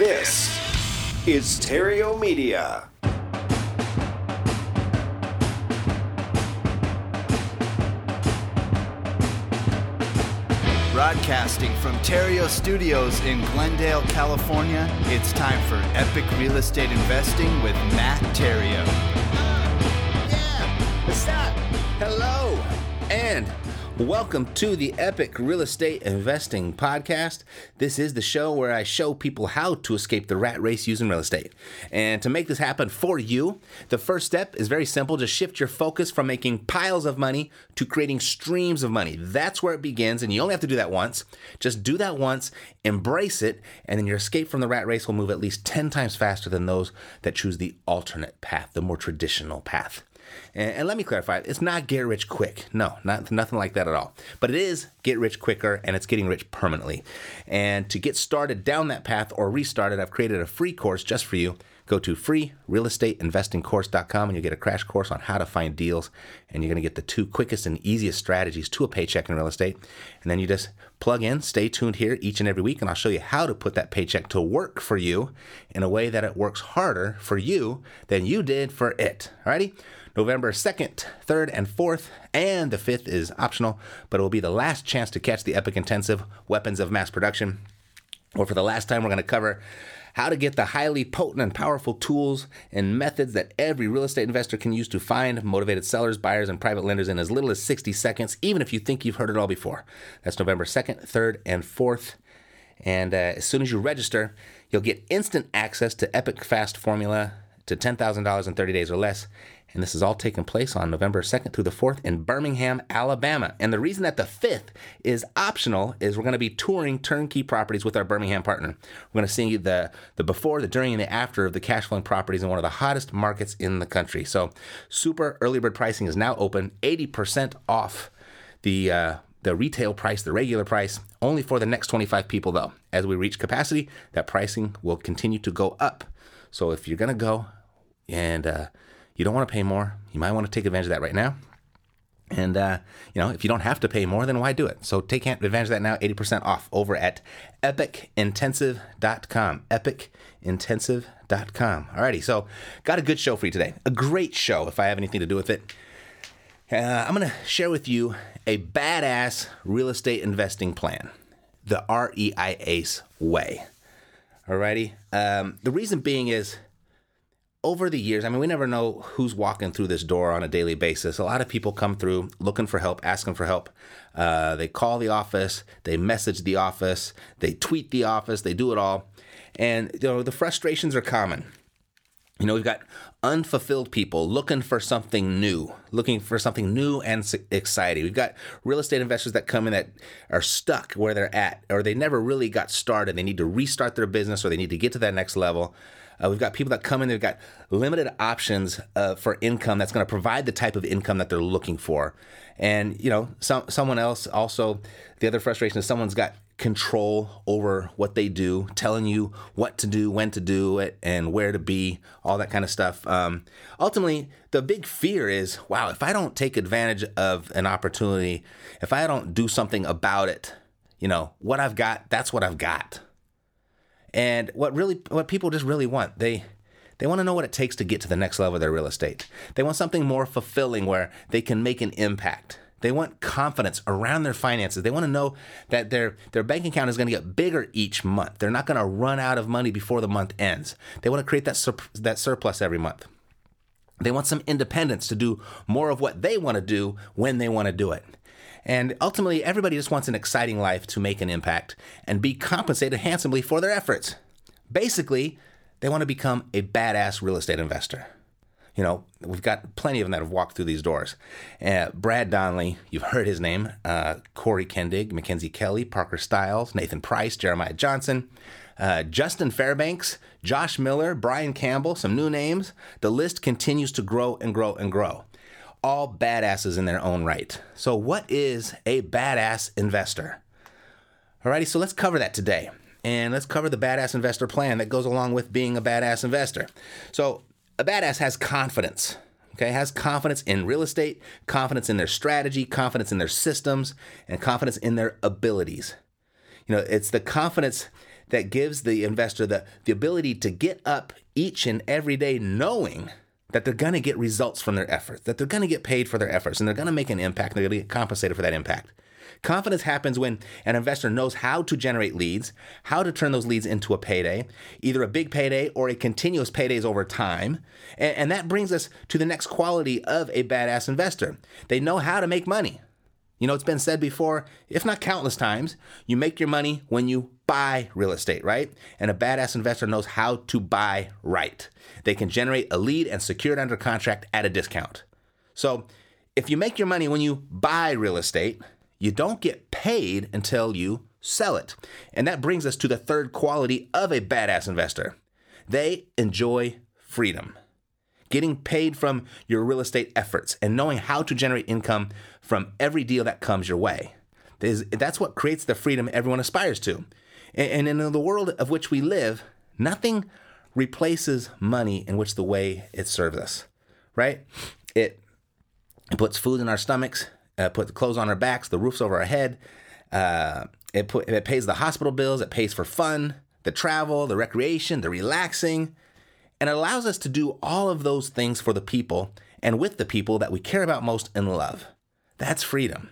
This is Stereo Media. Broadcasting from Theriault Studios in Glendale, California, it's time for Epic Real Estate Investing with Matt Theriault. Uh, yeah, what's up? Hello, and welcome to the Epic Real Estate Investing Podcast. This is the show where I show people how to escape the rat race using real estate. And to make this happen for you, the first step is very simple just shift your focus from making piles of money to creating streams of money. That's where it begins, and you only have to do that once. Just do that once, embrace it, and then your escape from the rat race will move at least 10 times faster than those that choose the alternate path, the more traditional path. And, and, let me clarify, it's not get rich quick. No, not nothing like that at all. But it is get rich quicker and it's getting rich permanently. And to get started down that path or restarted, I've created a free course just for you. Go to freerealestateinvestingcourse.com and you'll get a crash course on how to find deals. And you're going to get the two quickest and easiest strategies to a paycheck in real estate. And then you just plug in, stay tuned here each and every week, and I'll show you how to put that paycheck to work for you in a way that it works harder for you than you did for it. Alrighty? November 2nd, 3rd, and 4th, and the 5th is optional, but it will be the last chance to catch the Epic Intensive Weapons of Mass Production. Or for the last time, we're going to cover how to get the highly potent and powerful tools and methods that every real estate investor can use to find motivated sellers, buyers, and private lenders in as little as 60 seconds, even if you think you've heard it all before. That's November 2nd, 3rd, and 4th. And uh, as soon as you register, you'll get instant access to Epic Fast Formula to $10,000 in 30 days or less. And this is all taking place on November 2nd through the 4th in Birmingham, Alabama. And the reason that the 5th is optional is we're going to be touring turnkey properties with our Birmingham partner. We're going to see the, the before, the during, and the after of the cash flowing properties in one of the hottest markets in the country. So, super early bird pricing is now open, 80% off the uh, the retail price, the regular price, only for the next 25 people though. As we reach capacity, that pricing will continue to go up. So if you're gonna go and uh, you don't want to pay more, you might want to take advantage of that right now. And uh, you know, if you don't have to pay more, then why do it? So take advantage of that now, 80% off over at epicintensive.com. Epicintensive.com. Alrighty, so got a good show for you today. A great show, if I have anything to do with it. Uh, I'm to share with you a badass real estate investing plan, the REI ACE way. Alrighty. Um, the reason being is over the years, I mean, we never know who's walking through this door on a daily basis. A lot of people come through looking for help, asking for help. Uh, they call the office, they message the office, they tweet the office, they do it all. And, you know, the frustrations are common. You know, we've got unfulfilled people looking for something new, looking for something new and exciting. We've got real estate investors that come in that are stuck where they're at, or they never really got started. They need to restart their business or they need to get to that next level. Uh, we've got people that come in, they've got limited options uh, for income that's going to provide the type of income that they're looking for. And, you know, some, someone else also, the other frustration is someone's got control over what they do, telling you what to do, when to do it, and where to be, all that kind of stuff. Um, ultimately, the big fear is wow, if I don't take advantage of an opportunity, if I don't do something about it, you know, what I've got, that's what I've got. And what really, what people just really want, they, they want to know what it takes to get to the next level of their real estate. They want something more fulfilling where they can make an impact. They want confidence around their finances. They want to know that their, their bank account is going to get bigger each month. They're not going to run out of money before the month ends. They want to create that, sur- that surplus every month. They want some independence to do more of what they want to do when they want to do it. And ultimately, everybody just wants an exciting life to make an impact and be compensated handsomely for their efforts. Basically, they want to become a badass real estate investor. You know, we've got plenty of them that have walked through these doors. Uh, Brad Donnelly, you've heard his name, uh, Corey Kendig, Mackenzie Kelly, Parker Stiles, Nathan Price, Jeremiah Johnson, uh, Justin Fairbanks, Josh Miller, Brian Campbell, some new names. The list continues to grow and grow and grow. All badasses in their own right. So, what is a badass investor? Alrighty, so let's cover that today. And let's cover the badass investor plan that goes along with being a badass investor. So, a badass has confidence. Okay, has confidence in real estate, confidence in their strategy, confidence in their systems, and confidence in their abilities. You know, it's the confidence that gives the investor the, the ability to get up each and every day knowing that they're going to get results from their efforts, that they're going to get paid for their efforts, and they're going to make an impact, and they're going to get compensated for that impact. Confidence happens when an investor knows how to generate leads, how to turn those leads into a payday, either a big payday or a continuous paydays over time. And, and that brings us to the next quality of a badass investor. They know how to make money. You know, it's been said before, if not countless times, you make your money when you buy real estate, right? And a badass investor knows how to buy right. They can generate a lead and secure it under contract at a discount. So, if you make your money when you buy real estate, you don't get paid until you sell it. And that brings us to the third quality of a badass investor they enjoy freedom. Getting paid from your real estate efforts and knowing how to generate income from every deal that comes your way. That's what creates the freedom everyone aspires to. And in the world of which we live, nothing replaces money in which the way it serves us, right? It, puts food in our stomachs, uh, put the clothes on our backs, the roofs over our head. Uh, it put it pays the hospital bills. It pays for fun, the travel, the recreation, the relaxing, and it allows us to do all of those things for the people and with the people that we care about most and love. That's freedom.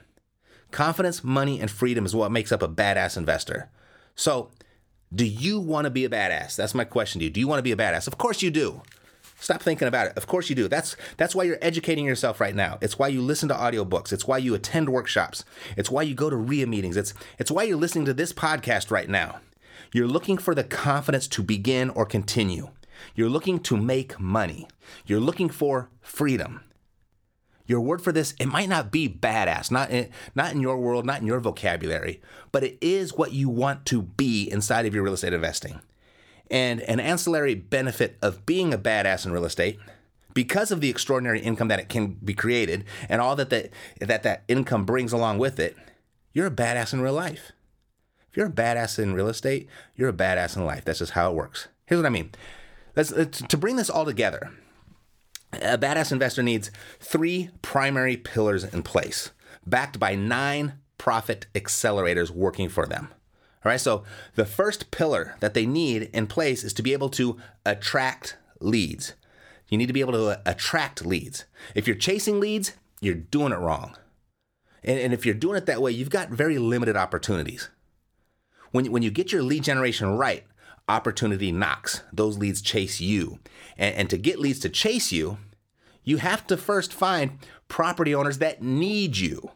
Confidence, money, and freedom is what makes up a badass investor. So, do you want to be a badass? That's my question to you. Do you want to be a badass? Of course you do. Stop thinking about it. Of course you do. That's that's why you're educating yourself right now. It's why you listen to audiobooks. It's why you attend workshops. It's why you go to REIA meetings. It's it's why you're listening to this podcast right now. You're looking for the confidence to begin or continue. You're looking to make money. You're looking for freedom. Your word for this, it might not be badass, not in, not in your world, not in your vocabulary, but it is what you want to be inside of your real estate investing. And an ancillary benefit of being a badass in real estate, because of the extraordinary income that it can be created and all that that, that, that income brings along with it, you're a badass in real life. If you're a badass in real estate, you're a badass in life. That's just how it works. Here's what I mean. Let's, let's to bring this all together. A badass investor needs three primary pillars in place, backed by nine profit accelerators working for them. All right, so the first pillar that they need in place is to be able to attract leads. You need to be able to uh, attract leads. If you're chasing leads, you're doing it wrong. And, and if you're doing it that way, you've got very limited opportunities. When, when you get your lead generation right, opportunity knocks. Those leads chase you. And, and to get leads to chase you, you have to first find property owners that need you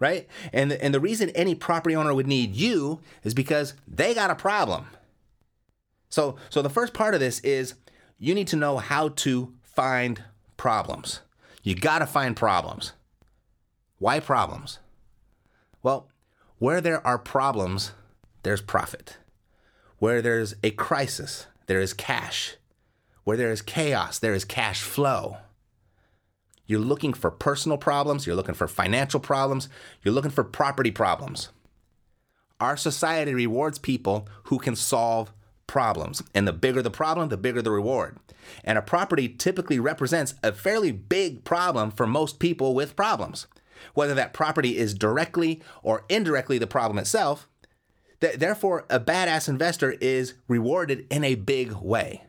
right? And the, and the reason any property owner would need you is because they got a problem. So so the first part of this is you need to know how to find problems. You got to find problems. Why problems? Well, where there are problems, there's profit. Where there's a crisis, there is cash. Where there is chaos, there is cash flow. You're looking for personal problems, you're looking for financial problems, you're looking for property problems. Our society rewards people who can solve problems. And the bigger the problem, the bigger the reward. And a property typically represents a fairly big problem for most people with problems. Whether that property is directly or indirectly the problem itself, th- therefore, a badass investor is rewarded in a big way.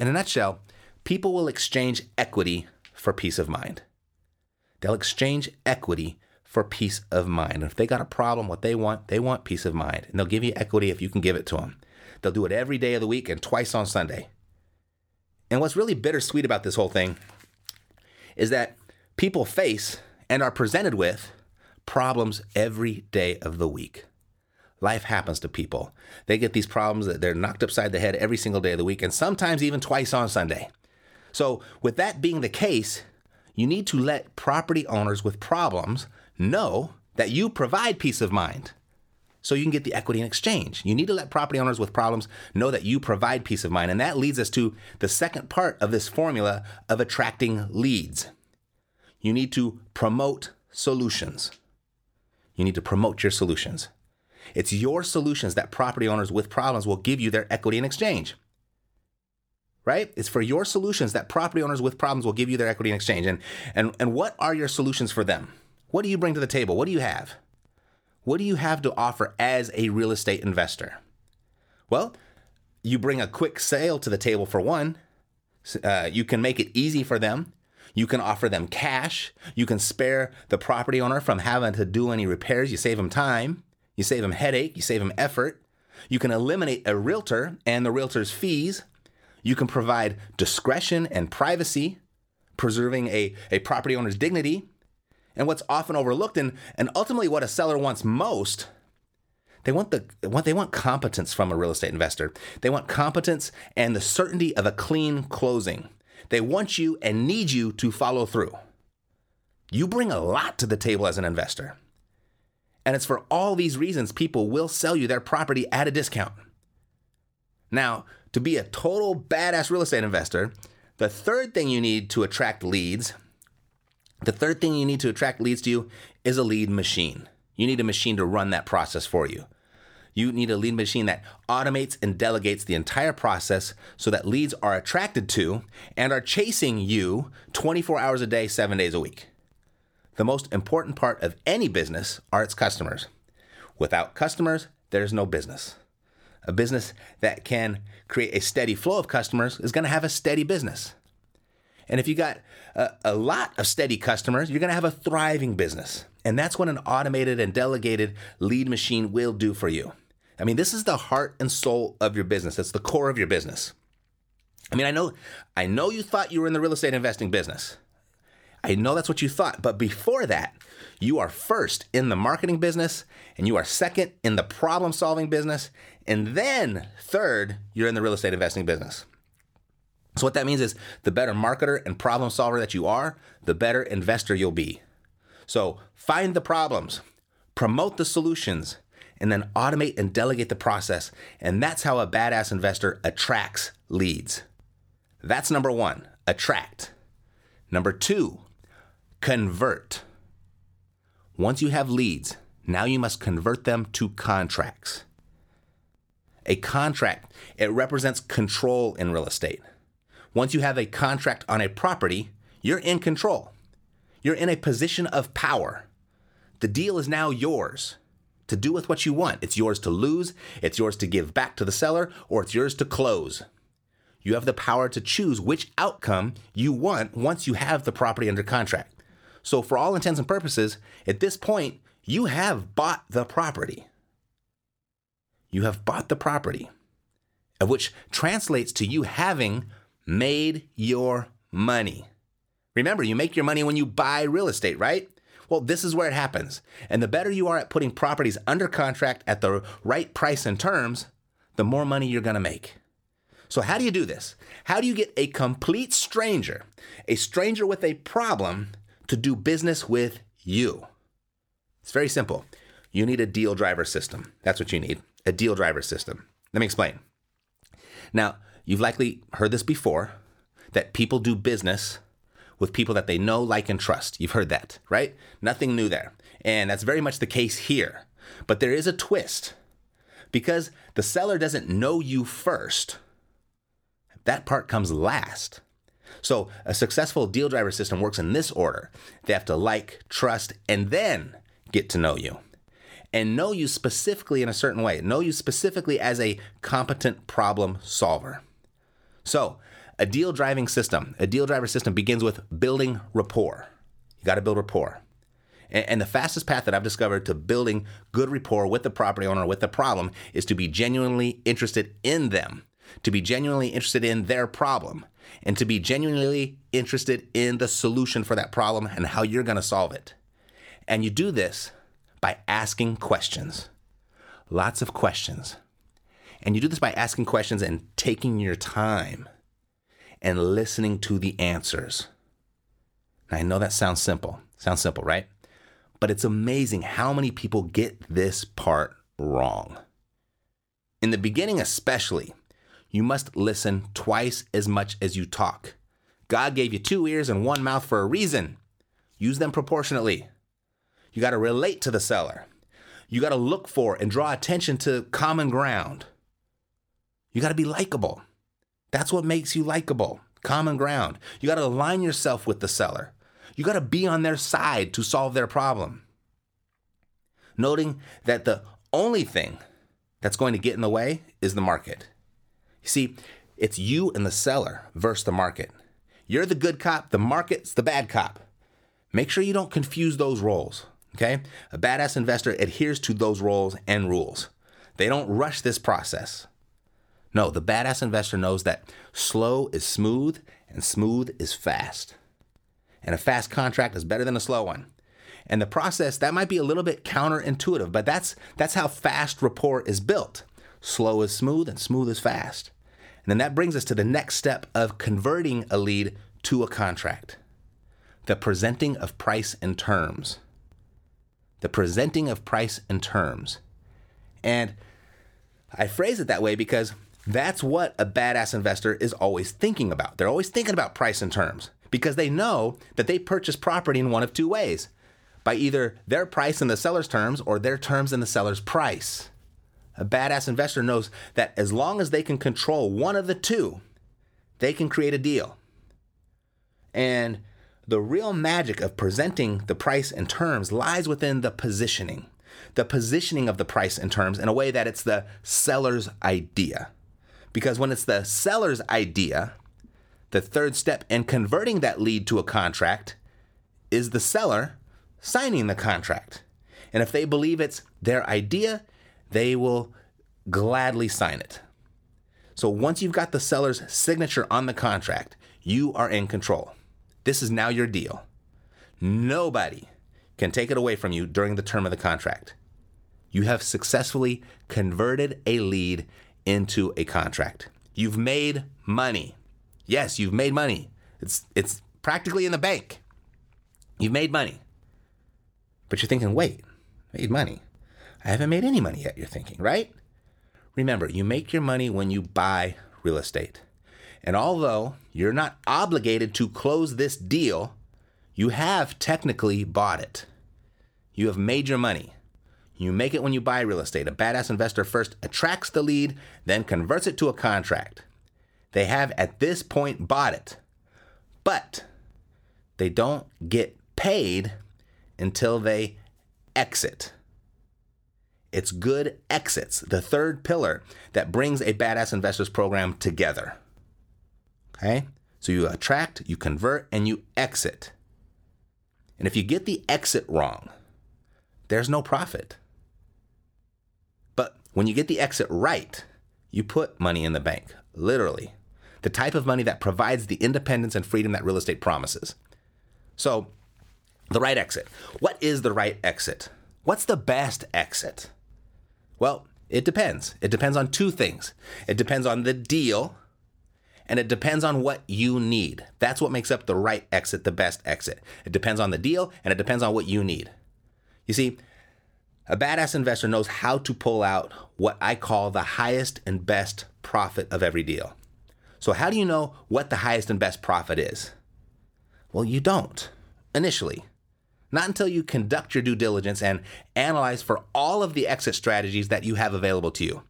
In a nutshell, people will exchange equity for peace of mind. They'll exchange equity for peace of mind. If they got a problem, what they want, they want peace of mind. And they'll give you equity if you can give it to them. They'll do it every day of the week and twice on Sunday. And what's really bittersweet about this whole thing is that people face and are presented with problems every day of the week. Life happens to people. They get these problems that they're knocked upside the head every single day of the week, and sometimes even twice on Sunday. So, with that being the case, you need to let property owners with problems know that you provide peace of mind so you can get the equity in exchange. You need to let property owners with problems know that you provide peace of mind. And that leads us to the second part of this formula of attracting leads. You need to promote solutions. You need to promote your solutions. It's your solutions that property owners with problems will give you their equity in exchange. Right? It's for your solutions that property owners with problems will give you their equity in exchange. And, and, and what are your solutions for them? What do you bring to the table? What do you have? What do you have to offer as a real estate investor? Well, you bring a quick sale to the table for one. Uh, you can make it easy for them. You can offer them cash. You can spare the property owner from having to do any repairs. You save them time. You save them headache. You save them effort. You can eliminate a realtor and the realtor's fees. You can provide discretion and privacy, preserving a, a property owner's dignity. And what's often overlooked and, and ultimately what a seller wants most they want the what they want competence from a real estate investor. They want competence and the certainty of a clean closing. They want you and need you to follow through. You bring a lot to the table as an investor. And it's for all these reasons people will sell you their property at a discount. Now to be a total badass real estate investor the third thing you need to attract leads the third thing you need to attract leads to you is a lead machine. You need a machine to run that process for you. You need a lead machine that automates and delegates the entire process so that leads are attracted to and are chasing you 24 hours a day, seven days a week. The most important part of any business are its customers. Without customers, there's no business. A business that can create a steady flow of customers is going to have a steady business. And if you got a, a lot of steady customers, you're going to have a thriving business. And that's what an automated and delegated lead machine will do for you. I mean, this is the heart and soul of your business. It's the core of your business. I mean, I know I know you thought you were in the real estate investing business. I know that's what you thought, but before that, you are first in the marketing business and you are second in the problem solving business, and then third, you're in the real estate investing business. So, what that means is the better marketer and problem solver that you are, the better investor you'll be. So, find the problems, promote the solutions, and then automate and delegate the process. And that's how a badass investor attracts leads. That's number one attract. Number two, convert. Once you have leads, now you must convert them to contracts. A contract, it represents control in real estate. Once you have a contract on a property, you're in control. You're in a position of power. The deal is now yours to do with what you want. It's yours to lose, it's yours to give back to the seller, or it's yours to close. You have the power to choose which outcome you want once you have the property under contract. So, for all intents and purposes, at this point, you have bought the property. You have bought the property, of which translates to you having made your money. Remember, you make your money when you buy real estate, right? Well, this is where it happens. And the better you are at putting properties under contract at the right price and terms, the more money you're going to make. So, how do you do this? How do you get a complete stranger, a stranger with a problem, to do business with you? It's very simple. You need a deal driver system. That's what you need a deal driver system. Let me explain. Now, You've likely heard this before that people do business with people that they know, like, and trust. You've heard that, right? Nothing new there. And that's very much the case here. But there is a twist because the seller doesn't know you first, that part comes last. So a successful deal driver system works in this order they have to like, trust, and then get to know you. And know you specifically in a certain way, know you specifically as a competent problem solver. So, a deal driving system, a deal driver system begins with building rapport. You got to build rapport. And, and the fastest path that I've discovered to building good rapport with the property owner with the problem is to be genuinely interested in them, to be genuinely interested in their problem, and to be genuinely interested in the solution for that problem and how you're going to solve it. And you do this by asking questions. Lots of questions. And you do this by asking questions and taking your time and listening to the answers. Now, I know that sounds simple. Sounds simple, right? But it's amazing how many people get this part wrong. In the beginning, especially, you must listen twice as much as you talk. God gave you two ears and one mouth for a reason. Use them proportionately. You got to relate to the seller. You got to look for and draw attention to common ground. You got to be likable. That's what makes you likable. Common ground. You got to align yourself with the seller. You got to be on their side to solve their problem. Noting that the only thing that's going to get in the way is the market. See, it's you and the seller versus the market. You're the good cop, the market's the bad cop. Make sure you don't confuse those roles, okay? A badass investor adheres to those roles and rules. They don't rush this process. No, the badass investor knows that slow is smooth and smooth is fast. And a fast contract is better than a slow one. And the process that might be a little bit counterintuitive, but that's that's how fast rapport is built. Slow is smooth and smooth is fast. And then that brings us to the next step of converting a lead to a contract. The presenting of price and terms. The presenting of price and terms. And I phrase it that way because that's what a badass investor is always thinking about. They're always thinking about price and terms because they know that they purchase property in one of two ways by either their price in the seller's terms or their terms in the seller's price. A badass investor knows that as long as they can control one of the two, they can create a deal. And the real magic of presenting the price and terms lies within the positioning. The positioning of the price and terms in a way that it's the seller's idea. Because when it's the seller's idea, the third step in converting that lead to a contract is the seller signing the contract. And if they believe it's their idea, they will gladly sign it. So once you've got the seller's signature on the contract, you are in control. This is now your deal. Nobody can take it away from you during the term of the contract. You have successfully converted a lead into a contract. You've made money. Yes, you've made money. It's it's practically in the bank. You've made money. But you're thinking, wait, made money. I haven't made any money yet, you're thinking, right? Remember, you make your money when you buy real estate. And although you're not obligated to close this deal, you have technically bought it. You have made your money. You make it when you buy real estate. A badass investor first attracts the lead, then converts it to a contract. They have at this point bought it, but they don't get paid until they exit. It's good exits, the third pillar that brings a badass investors program together. Okay? So you attract, you convert, and you exit. And if you get the exit wrong, there's no profit. But when you get the exit right, you put money in the bank, literally. The type of money that provides the independence and freedom that real estate promises. So, the right exit. What is the right exit? What's the best exit? Well, it depends. It depends on two things. It depends on the deal and it depends on what you need. That's what makes up the right exit, the best exit. It depends on the deal and it depends on what you need. You see, a badass investor knows how to pull out what I call the highest and best profit of every deal. So, how do you know what the highest and best profit is? Well, you don't initially. Not until you conduct your due diligence and analyze for all of the exit strategies that you have available to you.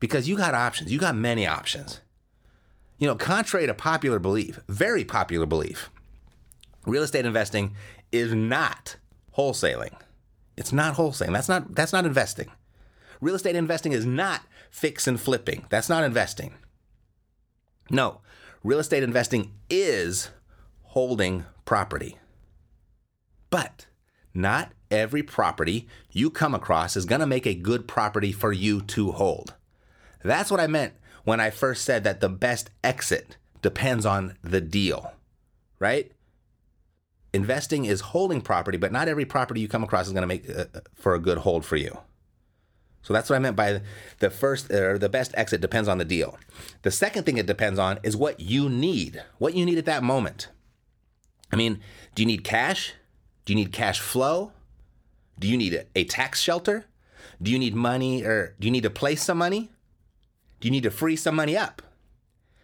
Because you got options, you got many options. You know, contrary to popular belief, very popular belief, real estate investing is not wholesaling. It's not wholesaling. That's not that's not investing. Real estate investing is not fix and flipping. That's not investing. No, real estate investing is holding property. But not every property you come across is going to make a good property for you to hold. That's what I meant when I first said that the best exit depends on the deal, right? Investing is holding property, but not every property you come across is going to make uh, for a good hold for you. So that's what I meant by the first or the best exit depends on the deal. The second thing it depends on is what you need, what you need at that moment. I mean, do you need cash? Do you need cash flow? Do you need a, tax shelter? Do you need money or do you need to place some money? Do you need to free some money up?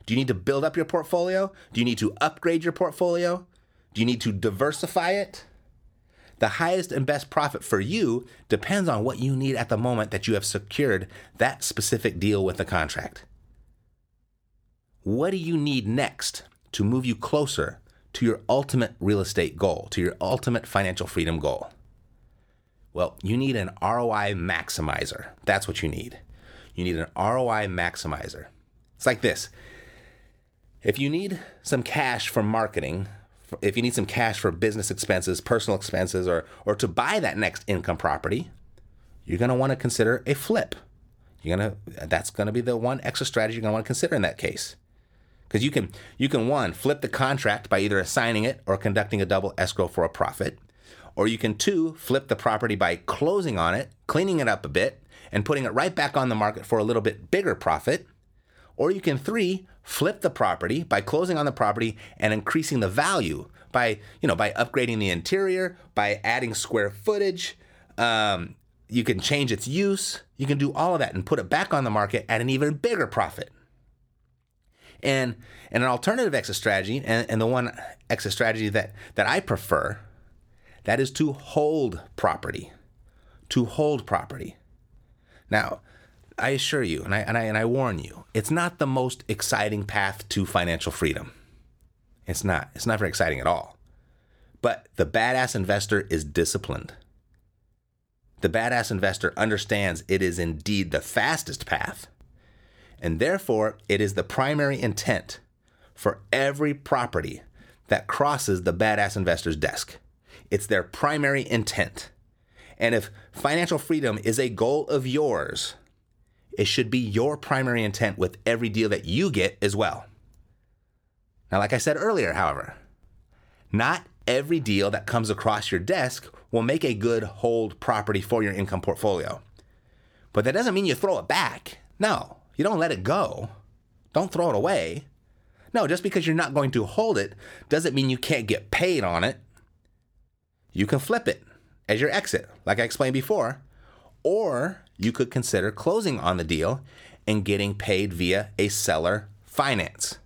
Do you need to build up your portfolio? Do you need to upgrade your portfolio? Do you need to diversify it? The highest and best profit for you depends on what you need at the moment that you have secured that specific deal with the contract. What do you need next to move you closer to your ultimate real estate goal, to your ultimate financial freedom goal? Well, you need an ROI maximizer. That's what you need. You need an ROI maximizer. It's like this if you need some cash for marketing, if you need some cash for business expenses, personal expenses, or, or to buy that next income property, you're want to consider a flip. You're gonna that's to be the one extra strategy you're want to consider in that case. Because you can you can one flip the contract by either assigning it or conducting a double escrow for a profit. Or you can two, flip the property by closing on it, cleaning it up a bit, and putting it right back on the market for a little bit bigger profit. Or you can three, flip the property by closing on the property and increasing the value by, you know, by upgrading the interior, by adding square footage. Um, you can change its use. You can do all of that and put it back on the market at an even bigger profit. And, and an alternative exit strategy, and, and the one exit strategy that, that I prefer, that is to hold property. To hold property. Now, I assure you, and I, and I, and I warn you, it's not the most exciting path to financial freedom. It's not. It's not very exciting at all. But the badass investor is disciplined. The badass investor understands it is indeed the fastest path, and therefore it is the primary intent for every property that crosses the badass investor's desk. It's their primary intent. And if financial freedom is a goal of yours, it should be your primary intent with every deal that you get as well. Now, like I said earlier, however, not every deal that comes across your desk will make a good hold property for your income portfolio. But that doesn't mean you throw it back. No, you don't let it go. Don't throw it away. No, just because you're not going to hold it doesn't mean you can't get paid on it you can flip it as your exit, like I explained before, or you could consider closing on the deal and getting paid via a seller finance.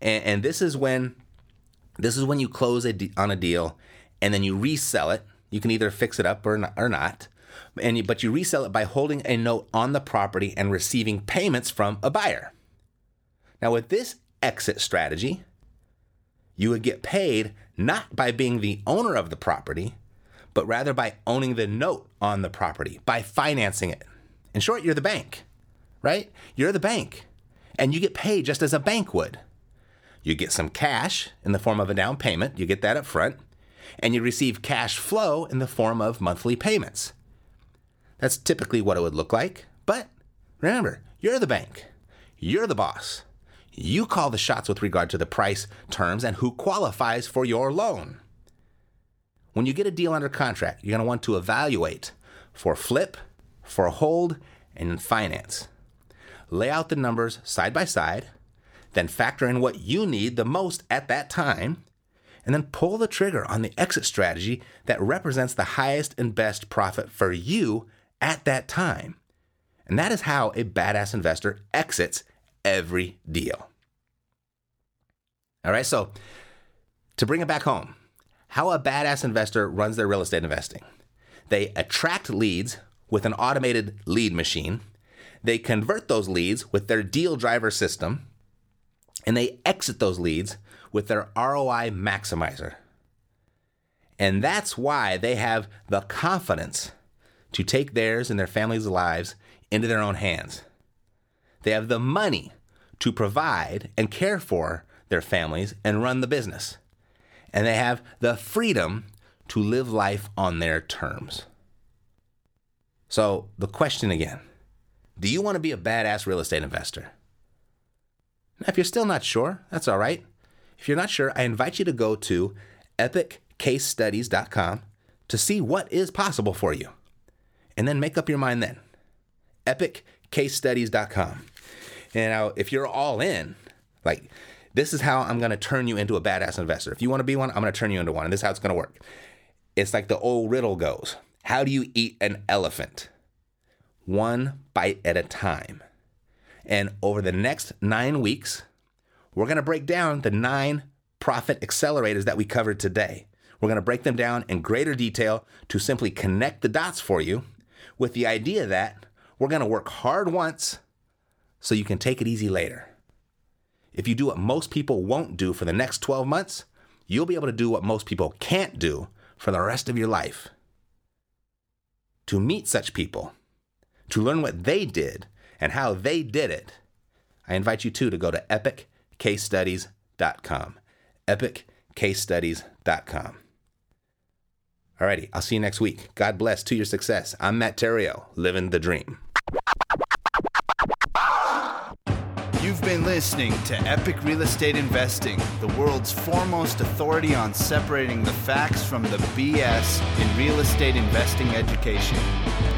And, and this is when this is when you close a de- on a deal and then you resell it. You can either fix it up or not, or not. And you, but you resell it by holding a note on the property and receiving payments from a buyer. Now with this exit strategy, you would get paid not by being the owner of the property, but rather by owning the note on the property, by financing it. In short, you're the bank, right? You're the bank, and you get paid just as a bank would. You get some cash in the form of a down payment, you get that up front, and you receive cash flow in the form of monthly payments. That's typically what it would look like, but remember, you're the bank, you're the boss. You call the shots with regard to the price, terms, and who qualifies for your loan. When you get a deal under contract, you're going to want to evaluate for flip, for hold, and finance. Lay out the numbers side by side, then factor in what you need the most at that time, and then pull the trigger on the exit strategy that represents the highest and best profit for you at that time. And that is how a badass investor exits every deal. All right, so to bring it back home, how a badass investor runs their real estate investing. They attract leads with an automated lead machine. They convert those leads with their deal driver system. And they exit those leads with their ROI maximizer. And that's why they have the confidence to take theirs and their families' lives into their own hands. They have the money to provide and care for their families and run the business. And they have the freedom to live life on their terms. So, the question again do you want to be a badass real estate investor? Now, if you're still not sure, that's all right. If you're not sure, I invite you to go to epiccasestudies.com to see what is possible for you. And then make up your mind then. epiccasestudies.com. And now, if you're all in, like, this is how I'm going to turn you into a badass investor. If you want to be one, I'm going to turn you into one. And this is how it's going to work. It's like the old riddle goes How do you eat an elephant? One bite at a time. And over the next nine weeks, we're going to break down the nine profit accelerators that we covered today. We're going to break them down in greater detail to simply connect the dots for you with the idea that we're going to work hard once so you can take it easy later. If you do what most people won't do for the next 12 months, you'll be able to do what most people can't do for the rest of your life. To meet such people, to learn what they did and how they did it, I invite you too to go to epiccasestudies.com. Epiccasestudies.com. Alrighty, I'll see you next week. God bless to your success. I'm Matt Theriault, living the dream. You've been listening to Epic Real Estate Investing, the world's foremost authority on separating the facts from the BS in real estate investing education.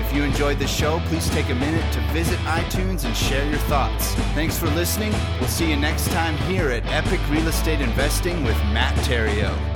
If you enjoyed the show, please take a minute to visit iTunes and share your thoughts. Thanks for listening. We'll see you next time here at Epic Real Estate Investing with Matt Theriault.